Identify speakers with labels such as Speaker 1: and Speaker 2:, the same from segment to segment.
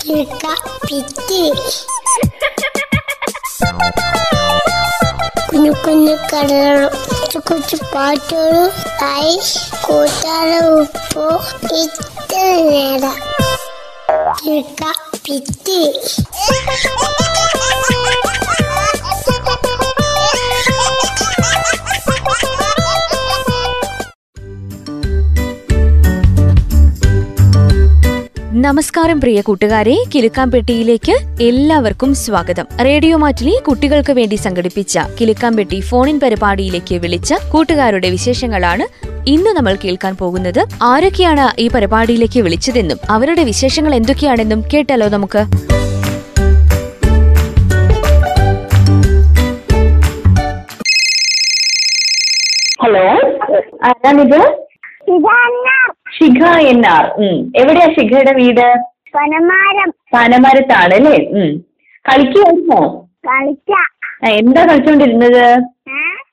Speaker 1: കിഴക്ക പിറ്റി കുഞ്ഞു കുഞ്ഞു കടകളും കൊച്ചു കൊച്ചു പാട്ടുകളും ആയി കൂട്ടാറ ഉപ്പോ ഇത്ര നേരം
Speaker 2: നമസ്കാരം പ്രിയ കൂട്ടുകാരെ കിലുക്കാംപെട്ടിയിലേക്ക് എല്ലാവർക്കും സ്വാഗതം. റേഡിയോ മാറ്റിലെ കുട്ടികൾക്ക് വേണ്ടി സംഘടിപ്പിച്ച കിലുക്കാംപെട്ടി ഫോണിൻ പരിപാടിയിലേക്ക് വിളിച്ച കൂട്ടുകാരുടെ വിശേഷങ്ങളാണ് ഇന്ന് നമ്മൾ കേൾക്കാൻ പോകുന്നത്. ആരൊക്കെയാണ് ഈ പരിപാടിയിലേക്ക് വിളിച്ചതെന്നും അവരുടെ വിശേഷങ്ങൾ എന്തൊക്കെയാണെന്നും കേട്ടാലോ നമുക്ക്.
Speaker 3: ഹലോ ആരാണിത്? ശിഖ എൻ ആർ ഉം. എവിടെയാ ശിഖയുടെ വീട്?
Speaker 1: പനമാരം.
Speaker 3: പനമരത്താണ് അല്ലേ? ഉം. കളിക്കുമായിരുന്നോ
Speaker 1: കളിച്ച.
Speaker 3: എന്താ കളിച്ചോണ്ടിരുന്നത്?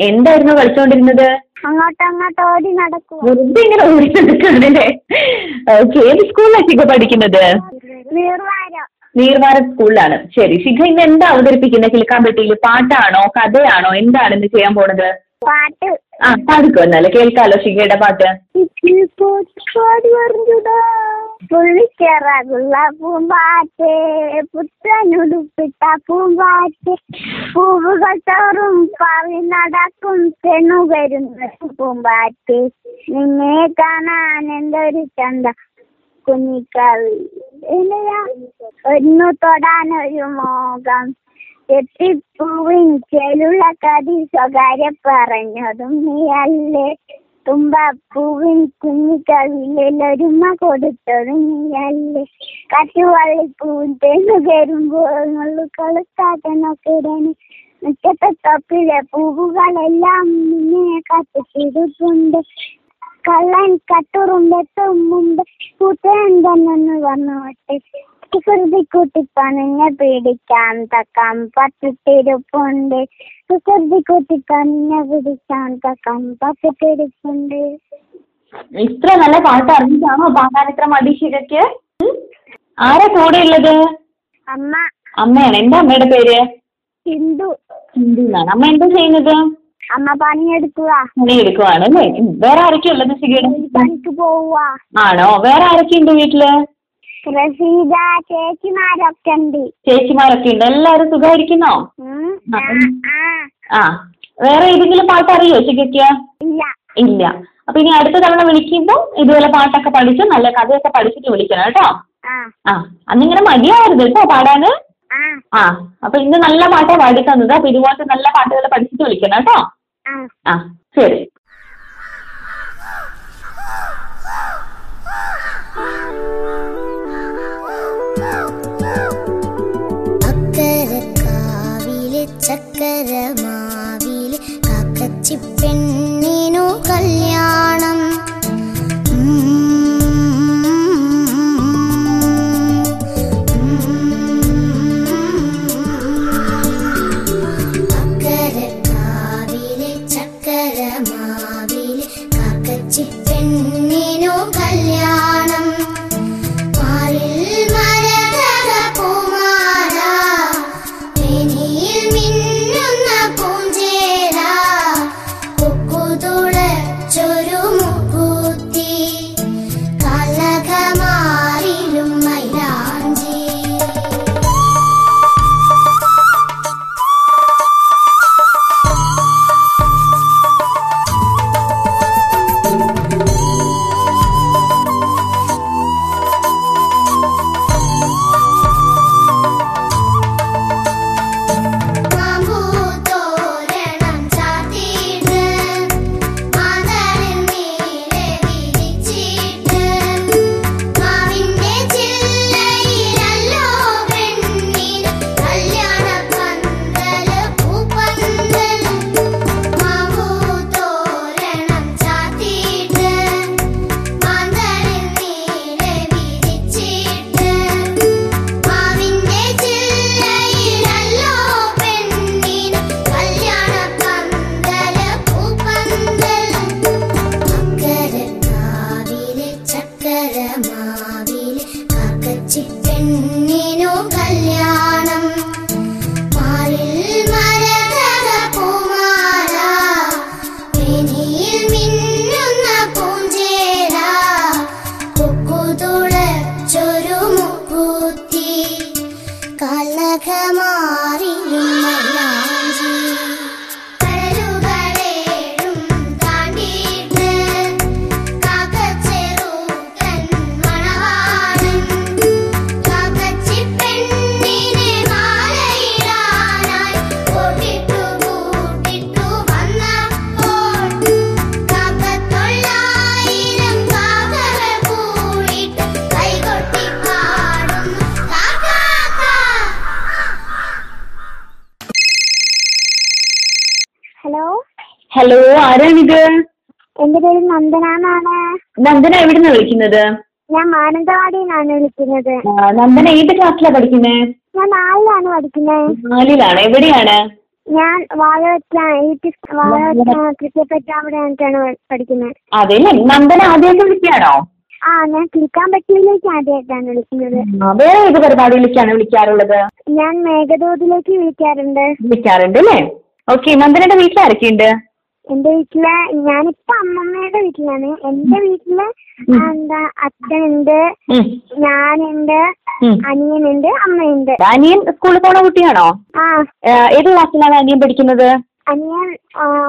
Speaker 3: എന്തായിരുന്നു കളിച്ചോണ്ടിരുന്നത്?
Speaker 1: അങ്ങോട്ടങ്ങോട്ട് ഓടി നടക്കും
Speaker 3: വെറുതെ ഇങ്ങനെ ഓടി നടക്കാണല്ലേ ഓക്കെ ഏത് സ്കൂളിലാണ് ശിഖ പഠിക്കുന്നത്?
Speaker 1: നീർവാര.
Speaker 3: നീർവാരം സ്കൂളിലാണ്. ശരി ശിഖ ഇന്ന് എന്താ അവതരിപ്പിക്കുന്നത്? കിളിക്കാമ്പെട്ടിയിൽ പാട്ടാണോ കഥയാണോ? എന്താണ് ഇന്ന് ചെയ്യാൻ പോണത്?
Speaker 1: പാട്ട്.
Speaker 3: ആ പാടിക്കോ എന്നാൽ? കേൾക്കാലോ ശിഖയുടെ പാട്ട്.
Speaker 1: പാടി പൂമ്പാറ്റേ പുത്തനുടുപ്പിട്ട പൂമ്പാറ്റേ പൂവുകൾ തോറും പാവി നടക്കും തെണു വരുന്ന പൂമ്പാറ്റ് നിന്നെ കാണാൻ എന്തൊരു ചന്ത. കുഞ്ഞിക്കവി ഒന്നു തൊടാനൊരു മോകം എത്തിപ്പൂവിൻ ചെലുള്ള കതി സ്വകാര്യ പറഞ്ഞതും നീയല്ലേ. തുമ്പപ്പൂവിൻ കുഞ്ഞിക്കവിലൊരുമ കൊടുത്തതും നീയല്ലേ. കറ്റുവള്ളിപ്പൂവിൻ തെന്നു കയറുമ്പോൾ കളുത്താത്തനൊക്കെ ഇടണി. മുറ്റത്തെ തൊപ്പിലെ പൂവുകളെല്ലാം നിന്നെ കത്തിച്ചിട്ടുണ്ട് കള്ളൻ കട്ടുറുമ്പെത്തും മുമ്പ് കൂട്ടുകാൻ തന്നെ വന്നോട്ടെ. കുസൃതിക്കുട്ടി പണിഞ്ഞ പിടിക്കാൻ തക്കം പത്തിട്ടിരിപ്പുണ്ട് കുസൃതിക്കുട്ടി പണിഞ്ഞ പിടിക്കാൻ തക്കം പത്തിട്ടിരിപ്പുണ്ട്
Speaker 3: ഇത്ര നല്ല പാട്ട് അറിഞ്ഞിട്ടാണോ പാടാൻ ഇത്ര മടി ശിഖയ്ക്ക് ആരാ കൂടെ ഉള്ളത്?
Speaker 1: അമ്മ.
Speaker 3: അമ്മയാണ്. എന്താ അമ്മയുടെ പേര്?
Speaker 1: ഹിന്ദു
Speaker 3: ഹിന്ദു എന്നാണ്. അമ്മ എന്താ ചെയ്യുന്നത്?
Speaker 1: അമ്മ പണിയെടുക്കുക
Speaker 3: പണി എടുക്കുവാണ് അല്ലേ. വേറെ ആരൊക്കെയാ ഉള്ളത് ശിഖയുടെ
Speaker 1: പണിക്ക് പോവുക
Speaker 3: ആണോ? വേറെ ആരൊക്കെ ഉണ്ട് വീട്ടിൽ?
Speaker 1: പ്രസീത ചേച്ചിമാരൊക്കെ ഉണ്ട്
Speaker 3: ചേച്ചിമാരൊക്കെ ഉണ്ട്. എല്ലാരും സുഖമായിരിക്കുന്നോ
Speaker 1: ഉം. ആ,
Speaker 3: വേറെ ഏതെങ്കിലും പാട്ട് അറിയോ ചേച്ചിക്ക്
Speaker 1: ഇല്ല.
Speaker 3: ഇല്ല. അപ്പൊ ഇനി അടുത്ത തവണ വിളിക്കുമ്പോ ഇതുപോലെ പാട്ടൊക്കെ പഠിച്ച് നല്ല കഥയൊക്കെ പഠിച്ചിട്ട് വിളിക്കണം കേട്ടോ.
Speaker 1: ആ.
Speaker 3: അന്നിങ്ങനെ മതിയായിരുന്നു കേട്ടോ പാടാന്
Speaker 1: ആ.
Speaker 3: ആ. അപ്പൊ ഇന്ന് നല്ല പാട്ടാ പാടി തന്നത് അപ്പൊ ഇതുപോലത്തെ നല്ല പാട്ടുകൾ പഠിച്ചിട്ട് വിളിക്കണം കേട്ടോ.
Speaker 1: ആ.
Speaker 3: ശരി ശരി.
Speaker 4: അക്കരക്കാവിലെ ചക്കരമാവിലെ കാക്കച്ചി പെണ്ണിനു കല്യാണം. am I?
Speaker 1: ഹലോ?
Speaker 3: ഹലോ ആരാണിത്?
Speaker 1: എന്റെ പേര് നന്ദന എന്നാണ്.
Speaker 3: നന്ദന എവിടുന്ന വിളിക്കുന്നത്?
Speaker 1: ഞാൻ മാനന്തവാടിന്നാണ് വിളിക്കുന്നത്.
Speaker 3: ആ, നന്ദന ഏത് ക്ലാസ്സിലാണ് പഠിക്കുന്നത്
Speaker 1: ഞാൻ നാലിലാണ് പഠിക്കുന്നത്.
Speaker 3: നാലിലാണ്. എവിടെയാണ്?
Speaker 1: ഞാൻ വാഴവറ്റ വാഴവറ്റ ക്രിക്കറ്റ് പഠിക്കുന്നത്.
Speaker 3: അതെല്ലേ നന്ദന ആദ്യമായിട്ട് വിളിക്കുകയാണോ
Speaker 1: ആ ഞാൻ കിളിക്കാൻ പറ്റിയിലേക്ക് ആദ്യമായിട്ടാണ് വിളിക്കുന്നത്.
Speaker 3: ആ, വേറെ ഏത് പരിപാടിയിലേക്കാണ് വിളിക്കാറുള്ളത്?
Speaker 1: ഞാൻ മേഘദൂതിലേക്ക് വിളിക്കാറുണ്ട്.
Speaker 3: വിളിക്കാറുണ്ട് അല്ലേ? ഓക്കെ നന്ദനയുടെ വീട്ടിൽ ആരൊക്കെയുണ്ട്?
Speaker 1: എന്റെ വീട്ടിൽ ഞാനിപ്പോ അമ്മമ്മയുടെ വീട്ടിലാണ്. എന്റെ വീട്ടിൽ എന്താ അച്ഛനുണ്ട്. ഞാനുണ്ട്. അനിയനുണ്ട് അമ്മയുണ്ട്.
Speaker 3: അനിയൻ സ്കൂളിൽ പോണ കുട്ടിയാണോ? ഏത് ക്ലാസ്സിലാണ് അനിയൻ പഠിക്കുന്നത്?
Speaker 1: അനിയൻ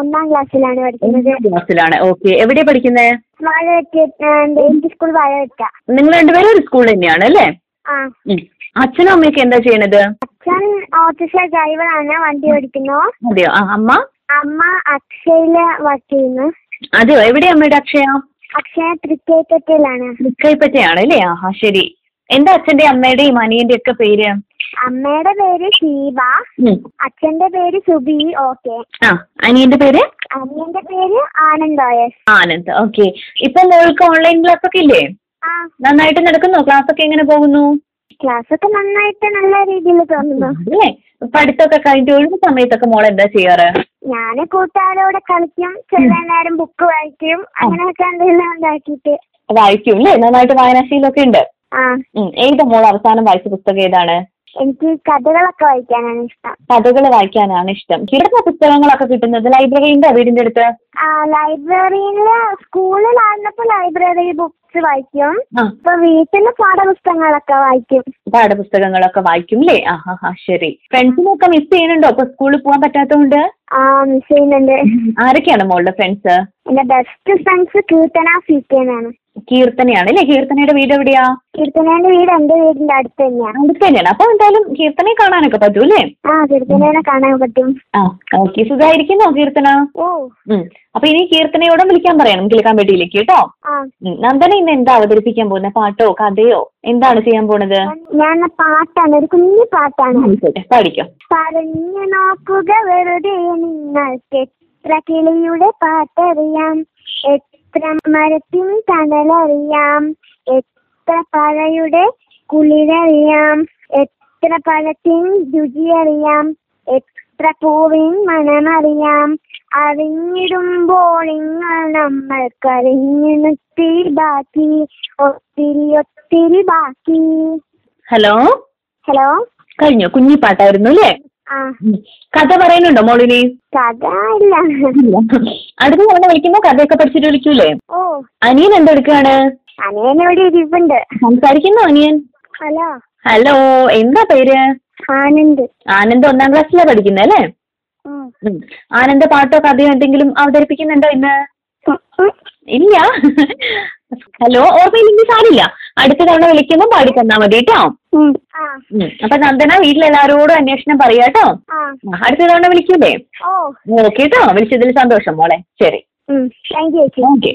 Speaker 1: ഒന്നാം ക്ലാസ്സിലാണ് പഠിക്കുന്നത്.
Speaker 3: ക്ലാസ്സിലാണ്. ഓക്കെ എവിടെയാ പഠിക്കുന്നത്
Speaker 1: എൽ സ്കൂൾ വാഴവെറ്റ
Speaker 3: നിങ്ങൾ രണ്ടുപേരും ഒരു സ്കൂൾ തന്നെയാണ് അല്ലേ?
Speaker 1: ആ.
Speaker 3: അച്ഛനും അമ്മയൊക്കെ എന്താ ചെയ്യണത്?
Speaker 1: അച്ഛൻ ഓട്ടോറിക്ഷ ഡ്രൈവറാണ് വണ്ടി ഓടിക്കുന്നു.
Speaker 3: അതെയോ? ആ അമ്മ?
Speaker 1: അമ്മ അക്ഷയിൽ വർക്ക് ചെയ്യുന്നു.
Speaker 3: അതെയോ? എവിടെയാ അമ്മയുടെ അക്ഷയ?
Speaker 1: അക്ഷയ തൃക്കൈപ്പറ്റയിലാണ്.
Speaker 3: തൃക്കൈപ്പറ്റയാണ് അല്ലേ? ആഹാ ശരി. എന്താ അച്ഛന്റെ അമ്മയുടെയും അനിയന്റെ ഒക്കെ പേര്?
Speaker 1: അമ്മയുടെ പേര് ശീവ
Speaker 3: ഉം.
Speaker 1: അച്ഛന്റെ പേര് സുബി. ഓക്കെ.
Speaker 3: ആ അനിയന്റെ പേര്?
Speaker 1: അനിയന്റെ പേര് ആനന്ദോയസ്
Speaker 3: ആനന്ദ്. ഓക്കെ. ഇപ്പൊ മോൾക്ക് ഓൺലൈൻ ക്ലാസ് ഒക്കെ ഇല്ലേ?
Speaker 1: ആ.
Speaker 3: നന്നായിട്ട് നടക്കുന്നോ? ക്ലാസ് ഒക്കെ എങ്ങനെ പോകുന്നു?
Speaker 1: ക്ലാസ് ഒക്കെ നന്നായിട്ട് നല്ല രീതിയിൽ തോന്നുന്നു.
Speaker 3: അല്ലേ? പഠിത്തമൊക്കെ കഴിഞ്ഞിട്ട് ഒഴിവ് സമയത്തൊക്കെ മോൾ എന്താ ചെയ്യാറ്?
Speaker 1: ഞാൻ കൂട്ടുകാരോടെ കളിക്കും ചില നേരം ബുക്ക് വായിക്കും അങ്ങനെയൊക്കെ എന്തെല്ലാം ഉണ്ടാക്കിയിട്ട്.
Speaker 3: വായിക്കും അല്ലേ? നന്നായിട്ട് വായനാശീലമൊക്കെ ഉണ്ട്.
Speaker 1: ആ.
Speaker 3: ഏതാ മോൾ അവസാനം വായിച്ച പുസ്തകം ഏതാണ്?
Speaker 1: എനിക്ക് കഥകളൊക്കെ വായിക്കാനാണ് ഇഷ്ടം.
Speaker 3: കഥകൾ വായിക്കാനാണ് ഇഷ്ടം. കിടന്ന പുസ്തകങ്ങളൊക്കെ കിട്ടുന്നത് ലൈബ്രറി ഉണ്ടോ വീടിന്റെ അടുത്ത്?
Speaker 1: ആ ലൈബ്രറിയിൽ സ്കൂളിലായിരുന്നപ്പോ ലൈബ്രറി ബുക്സ് വായിക്കും. ഇപ്പൊ വീട്ടിലെ പാഠപുസ്തകങ്ങളൊക്കെ വായിക്കും.
Speaker 3: പാഠപുസ്തകങ്ങളൊക്കെ വായിക്കും അല്ലേ ആഹാ ഹാ ഹാ ശരി. ഫ്രണ്ട്സിനൊക്കെ മിസ് ചെയ്യുന്നുണ്ടോ? ഇപ്പൊ സ്കൂളിൽ പോകാൻ പറ്റാത്തതുകൊണ്ട്?
Speaker 1: ആ മിസ് ചെയ്യുന്നുണ്ട്.
Speaker 3: ആരൊക്കെയാണ് മോളുടെ ഫ്രണ്ട്സ്
Speaker 1: എന്റെ ബെസ്റ്റ് ഫ്രണ്ട്സ് കീർത്തന സീറ്റേനാണ്
Speaker 3: കീർത്തനയാണ് അല്ലേ? കീർത്തനയുടെ വീട് എവിടെയാ?
Speaker 1: കീർത്തനയുടെ വീട് എന്റെ വീടിന്റെ അടുത്ത് തന്നെയാണ്
Speaker 3: അടുത്ത് തന്നെയാണ്. അപ്പൊ എന്തായാലും കീർത്തനയെ കാണാനൊക്കെ പറ്റൂ അല്ലേ?
Speaker 1: ആ കീർത്തനേനെ കാണാൻ പറ്റും.
Speaker 3: ആ ഓക്കെ സുഖമായിരിക്കുന്നോ കീർത്തന?
Speaker 1: ഓ.
Speaker 3: ഉം. അപ്പൊ ഇനി കീർത്തനയോടും വിളിക്കാൻ പറയണം. കിളിക്കാൻ വേണ്ടിയിലേക്ക് കേട്ടോ. നന്ദന. ഇന്ന് എന്താ അവതരിപ്പിക്കാൻ പോകുന്നത് പാട്ടോ കഥയോ? എന്താണ് ചെയ്യാൻ പോണത്?
Speaker 1: ഞാൻ പാട്ടാണ് ഒരു കുഞ്ഞു പാട്ടാണ്.
Speaker 3: പാടിക്കോ.
Speaker 1: പറഞ്ഞു നോക്കുക വെറുതെ നിങ്ങൾക്ക് എത്ര കിളിയുടെ പാട്ടറിയാം? എത്ര മരത്തിൻ തണലറിയാം? എത്ര പഴയുടെ കുളിരറിയാം? എത്ര പഴത്തിൻ രുചിയറിയാം? എത്ര പൂവിൻ മണമറിയാം? അറിഞ്ഞിടുമ്പോൾ നിങ്ങൾ നമ്മൾക്കറിഞ്ഞിടത്തിൽ ബാക്കി ഒത്തിരി ഒത്തിരി ബാക്കി.
Speaker 3: ഹലോ
Speaker 1: ഹലോ
Speaker 3: കഴിഞ്ഞോ? കുഞ്ഞി പാട്ടായിരുന്നു അല്ലേ?
Speaker 1: ആ.
Speaker 3: കഥ പറയുന്നുണ്ടോ മോളിനി?
Speaker 1: കഥ ഇല്ല.
Speaker 3: അടുത്ത തവണ വിളിക്കുമ്പോ കഥയൊക്കെ പഠിച്ചിട്ട് വിളിക്കൂലേ?
Speaker 1: ഓ.
Speaker 3: അനിയൻ എന്തെടുക്കാണ്
Speaker 1: അനിയനോട് ഇരിപ്പുണ്ട്.
Speaker 3: സംസാരിക്കുന്നു അനിയൻ?
Speaker 1: ഹലോ.
Speaker 3: ഹലോ എന്താ പേര്?
Speaker 1: ആനന്ദ്.
Speaker 3: ആനന്ദ് ഒന്നാം ക്ലാസ്സിലാ പഠിക്കുന്നത് അല്ലേ. ആനന്ദ് പാട്ടോ കഥയോ എന്തെങ്കിലും അവതരിപ്പിക്കുന്നുണ്ടോ ഇന്ന്. ഇല്ല. ഹലോ ഓർമ്മയില്ലെങ്കിൽ സാരില്ല. അടുത്ത തവണ വിളിക്കുമ്പോ പാടി തന്നാ മതി കേട്ടോ. അപ്പൊ നന്ദന വീട്ടിലെല്ലാരോടും അന്വേഷണം പറയാ
Speaker 1: കേട്ടോ.
Speaker 3: അടുത്ത തവണ വിളിക്കൂലേ? ഓക്കെ കേട്ടോ. വിളിച്ചതിൽ സന്തോഷം മോളെ. ശരി. ഓക്കെ.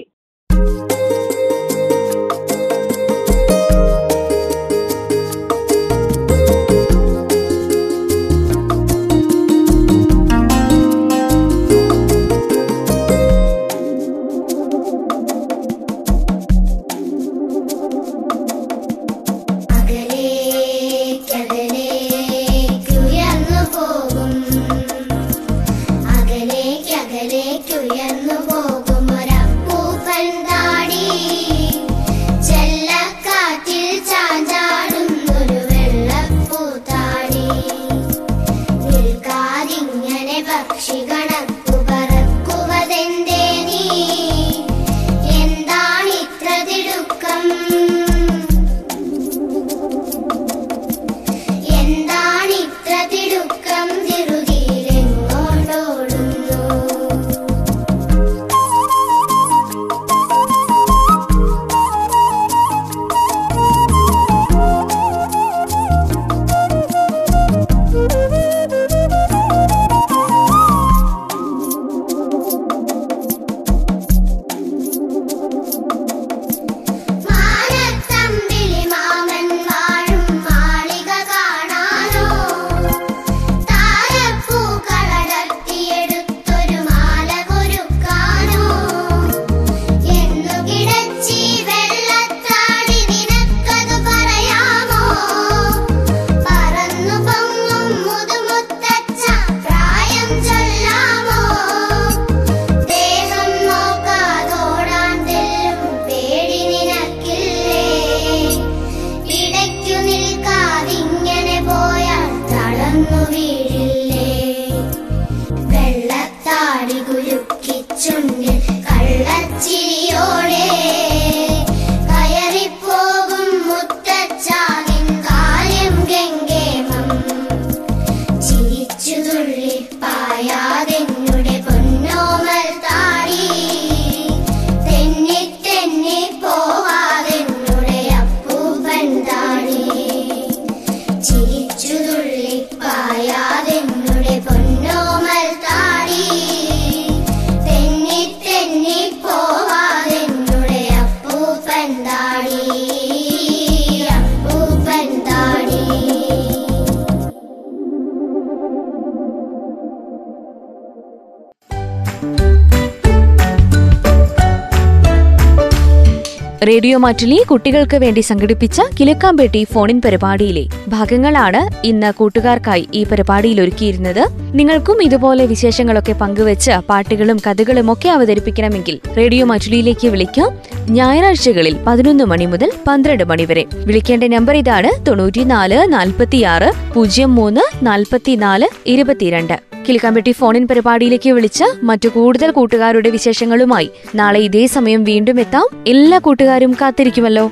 Speaker 2: റേഡിയോ മാറ്റിലി കുട്ടികൾക്ക് വേണ്ടി സംഘടിപ്പിച്ച കിലുക്കാമ്പേട്ടി ഫോണിൻ പരിപാടിയിലെ ഭാഗങ്ങളാണ് ഇന്ന് കൂട്ടുകാർക്കായി ഈ പരിപാടിയിൽ ഒരുക്കിയിരുന്നത്. നിങ്ങൾക്കും ഇതുപോലെ വിശേഷങ്ങളൊക്കെ പങ്കുവെച്ച് പാട്ടുകളും കഥകളും ഒക്കെ അവതരിപ്പിക്കണമെങ്കിൽ റേഡിയോ മാറ്റുലിയിലേക്ക് വിളിക്കാം. ഞായറാഴ്ചകളിൽ പതിനൊന്ന് മണി മുതൽ പന്ത്രണ്ട് മണി വരെ. വിളിക്കേണ്ട നമ്പർ ഇതാണ് തൊണ്ണൂറ്റിനാല് നാൽപ്പത്തിയാറ് പൂജ്യം മൂന്ന് നാൽപ്പത്തിനാല് ഇരുപത്തിരണ്ട്. കിളിക്കാമ്പെട്ടി ഫോണിൻ പരിപാടിയിലേക്ക് വിളിച്ച് മറ്റു കൂടുതൽ കൂട്ടുകാരുടെ വിശേഷങ്ങളുമായി നാളെ ഇതേ സമയം വീണ്ടും എത്താം. എല്ലാ കൂട്ടുകാരും കാത്തിരിക്കുമല്ലോ.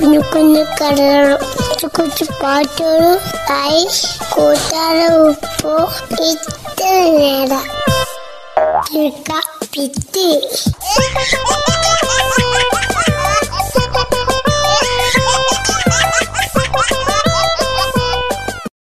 Speaker 5: കുഞ്ഞു കുഞ്ഞു ഉപ്പോ ഇത്ര നേരം. കിലുക്ക പിറ്റി